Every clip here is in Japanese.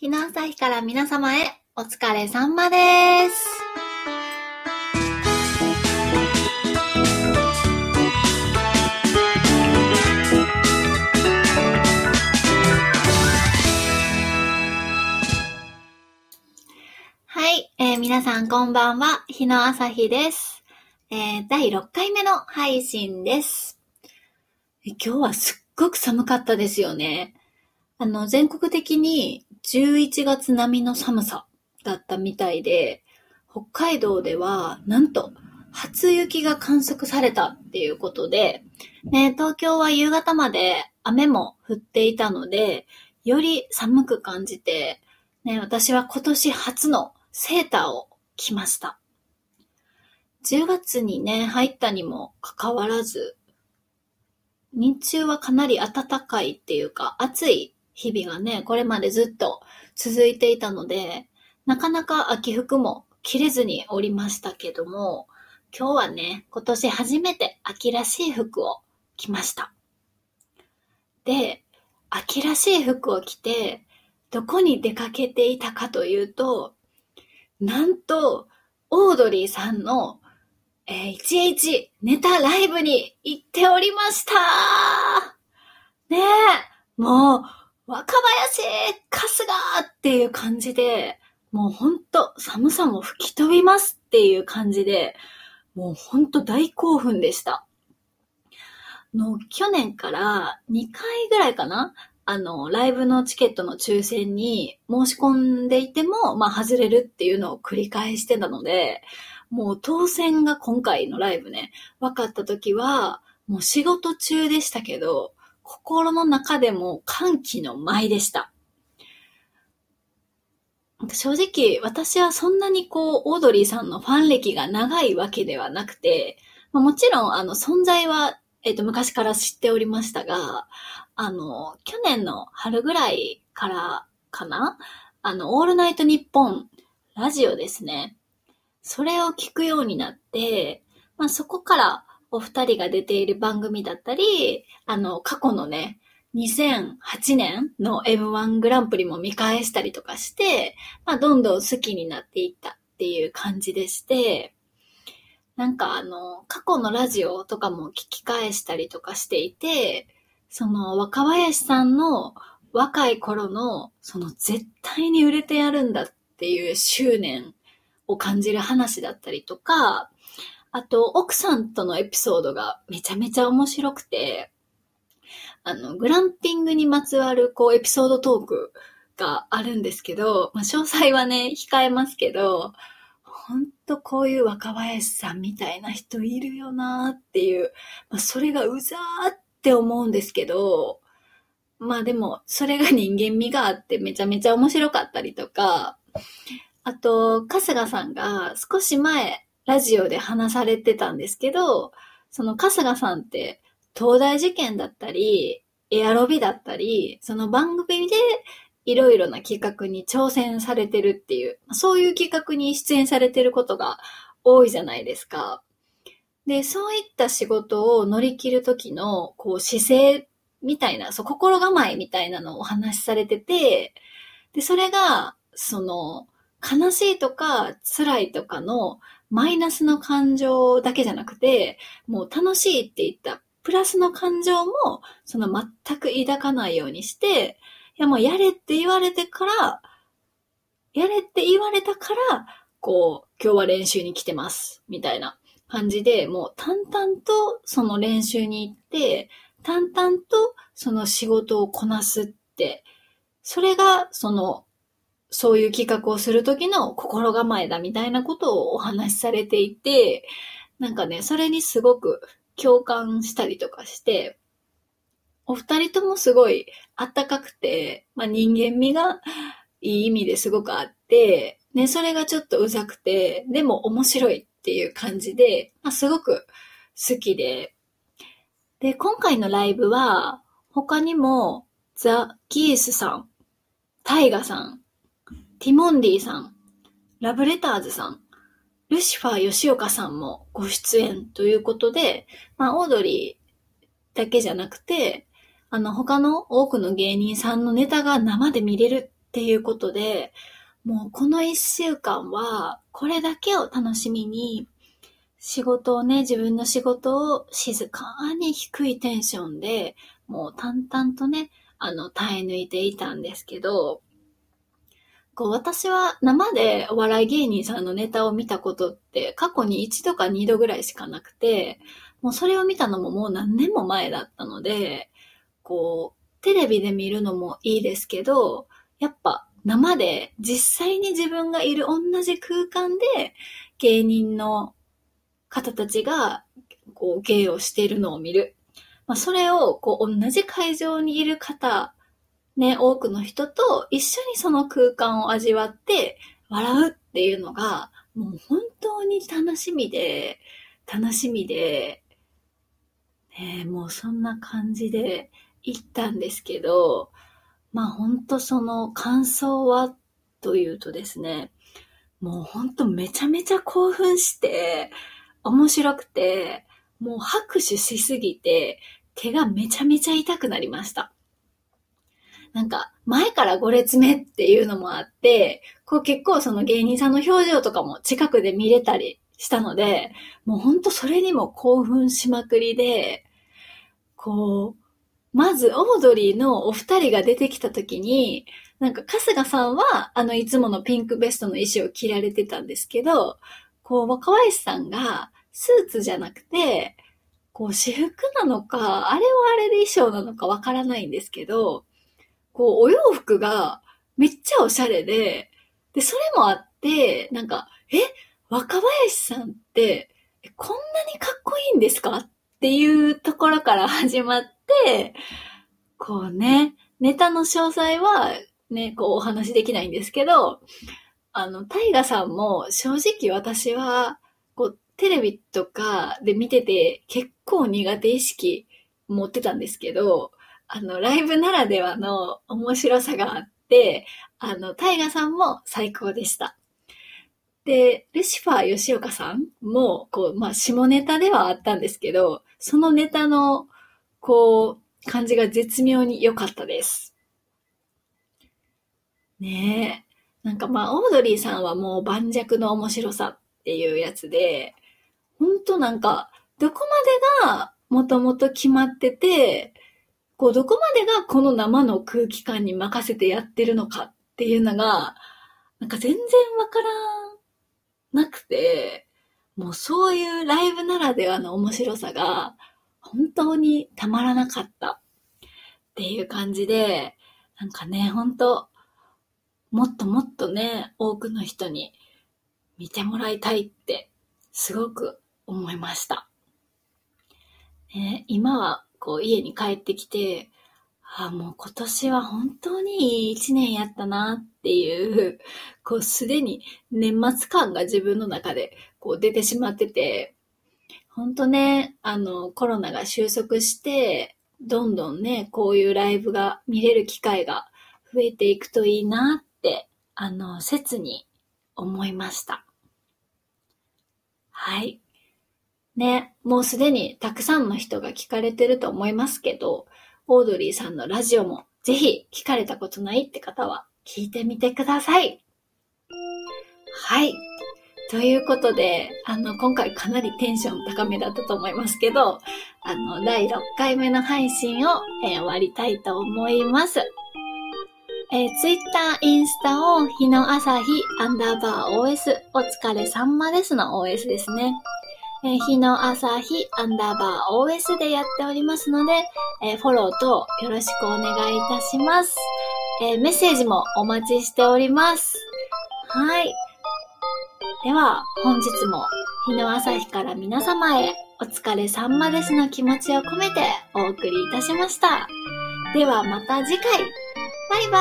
日の朝日から皆様へお疲れさまです。はい、えー皆さんこんばんは。日の朝日です。えー第6回目の配信です。今日はすっごく寒かったですよね。あの、全国的に11月並みの寒さだったみたいで、北海道ではなんと初雪が観測されたっていうことで、ね、東京は夕方まで雨も降っていたので、より寒く感じて、ね、私は今年初のセーターを着ました。10月にね、入ったにもかかわらず、日中はかなり暖かいっていうか、暑い日々がね、これまでずっと続いていたので、なかなか秋服も着れずにおりましたけども、今日はね、今年初めて秋らしい服を着ました。で、秋らしい服を着て、どこに出かけていたかというと、なんと、オードリーさんの、えー、11ネタライブに行っておりましたねえ、もう、若林、春日っていう感じで、もうほんと寒さも吹き飛びますっていう感じで、もうほんと大興奮でした。の、去年から2回ぐらいかなあの、ライブのチケットの抽選に申し込んでいても、まあ外れるっていうのを繰り返してたので、もう当選が今回のライブね、分かった時は、もう仕事中でしたけど、心の中でも歓喜の舞でした。正直、私はそんなにこう、オードリーさんのファン歴が長いわけではなくて、まあ、もちろん、あの、存在は、えっ、と、昔から知っておりましたが、あの、去年の春ぐらいからかなあの、オールナイトニッポン、ラジオですね。それを聞くようになって、まあ、そこからお二人が出ている番組だったり、あの、過去のね、2008年の M1 グランプリも見返したりとかして、まあ、どんどん好きになっていったっていう感じでして、なんかあの、過去のラジオとかも聞き返したりとかしていて、その若林さんの若い頃の、その絶対に売れてやるんだっていう執念を感じる話だったりとか、あと奥さんとのエピソードがめちゃめちゃ面白くて、あの、グランピングにまつわるこうエピソードトークがあるんですけど、まあ、詳細はね、控えますけど、ほんとこういう若林さんみたいな人いるよなっていう、まあ、それがうざーって思うんですけど、まあでも、それが人間味があってめちゃめちゃ面白かったりとか、あと、春日さんが少し前、ラジオで話されてたんですけど、その春日さんって、東大受験だったり、エアロビだったり、その番組でいろいろな企画に挑戦されてるっていう、そういう企画に出演されてることが多いじゃないですか。で、そういった仕事を乗り切る時の、こう、姿勢みたいな、そう、心構えみたいなのをお話しされてて、で、それが、その、悲しいとか辛いとかのマイナスの感情だけじゃなくて、もう楽しいって言ったプラスの感情も、その全く抱かないようにして、いやもうやれって言われてから、やれって言われたから、こう、今日は練習に来てます、みたいな感じで、もう淡々とその練習に行って、淡々とその仕事をこなすって、それがその、そういう企画をするときの心構えだみたいなことをお話しされていて、なんかね、それにすごく共感したりとかして、お二人ともすごいあったかくて、まあ、人間味がいい意味ですごくあって、ね、それがちょっとうざくて、でも面白いっていう感じで、まあ、すごく好きで、で、今回のライブは、他にも、ザ・ギースさん、タイガさん、ティモンディさん、ラブレターズさん、ルシファー吉岡さんもご出演ということで、まあ、オードリーだけじゃなくて、あの、他の多くの芸人さんのネタが生で見れるっていうことで、もうこの一週間は、これだけを楽しみに、仕事をね、自分の仕事を静かに低いテンションで、もう淡々とね、あの、耐え抜いていたんですけど、こう、私は生でお笑い芸人さんのネタを見たことって過去に一度か二度ぐらいしかなくて、もうそれを見たのももう何年も前だったので、こう、テレビで見るのもいいですけど、やっぱ生で実際に自分がいる同じ空間で芸人の方たちがこう芸をしているのを見る。まあ、それをこう同じ会場にいる方ね、多くの人と一緒にその空間を味わって笑うっていうのが、もう本当に楽しみで、楽しみで、ね、もうそんな感じで行ったんですけど、まあ本当その感想はというとですね、もう本当めちゃめちゃ興奮して、面白くて、もう拍手しすぎて、手がめちゃめちゃ痛くなりました。なんか、前から5列目っていうのもあって、こう結構その芸人さんの表情とかも近くで見れたりしたので、もうほんとそれにも興奮しまくりで、こう、まずオードリーのお二人が出てきた時に、なんか春日さんはあのいつものピンクベストの衣装を着られてたんですけど、こう若林さんがスーツじゃなくて、こう私服なのか、あれはあれで衣装なのかわからないんですけど、こう、お洋服がめっちゃおしゃれで、で、それもあって、なんか、え、若林さんって、こんなにかっこいいんですかっていうところから始まって、こうね、ネタの詳細はね、こうお話できないんですけど、あの、タイガさんも正直私は、こう、テレビとかで見てて結構苦手意識持ってたんですけど、あの、ライブならではの面白さがあって、あの、タイガさんも最高でした。で、ルシファー吉岡さんも、こう、まあ、下ネタではあったんですけど、そのネタの、こう、感じが絶妙に良かったです。ねえ。なんかまあ、オードリーさんはもう盤石の面白さっていうやつで、ほんとなんか、どこまでがもともと決まってて、こう、どこまでがこの生の空気感に任せてやってるのかっていうのが、なんか全然わからなくて、もうそういうライブならではの面白さが、本当にたまらなかったっていう感じで、なんかね、本当もっともっとね、多くの人に見てもらいたいって、すごく思いました。ね、今はこう家に帰ってきて、ああ、もう今年は本当にいい一年やったなっていう、こうすでに年末感が自分の中でこう出てしまってて、本当ね、あのコロナが収束して、どんどんね、こういうライブが見れる機会が増えていくといいなって、あの、切に思いました。はい。ね、もうすでにたくさんの人が聞かれてると思いますけど、オードリーさんのラジオもぜひ聞かれたことないって方は聞いてみてください。はい。ということで、あの、今回かなりテンション高めだったと思いますけど、あの、第6回目の配信を、えー、終わりたいと思います。えー、Twitter、インスタを日の朝日アンダーバー OS お疲れさんまですの OS ですね。えー、日の朝日アンダーバー OS でやっておりますので、えー、フォローとよろしくお願いいたします。えー、メッセージもお待ちしております。はい。では、本日も日の朝日から皆様へお疲れさんまですの気持ちを込めてお送りいたしました。ではまた次回。バイバ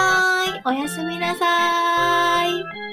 ーイ。おやすみなさーい。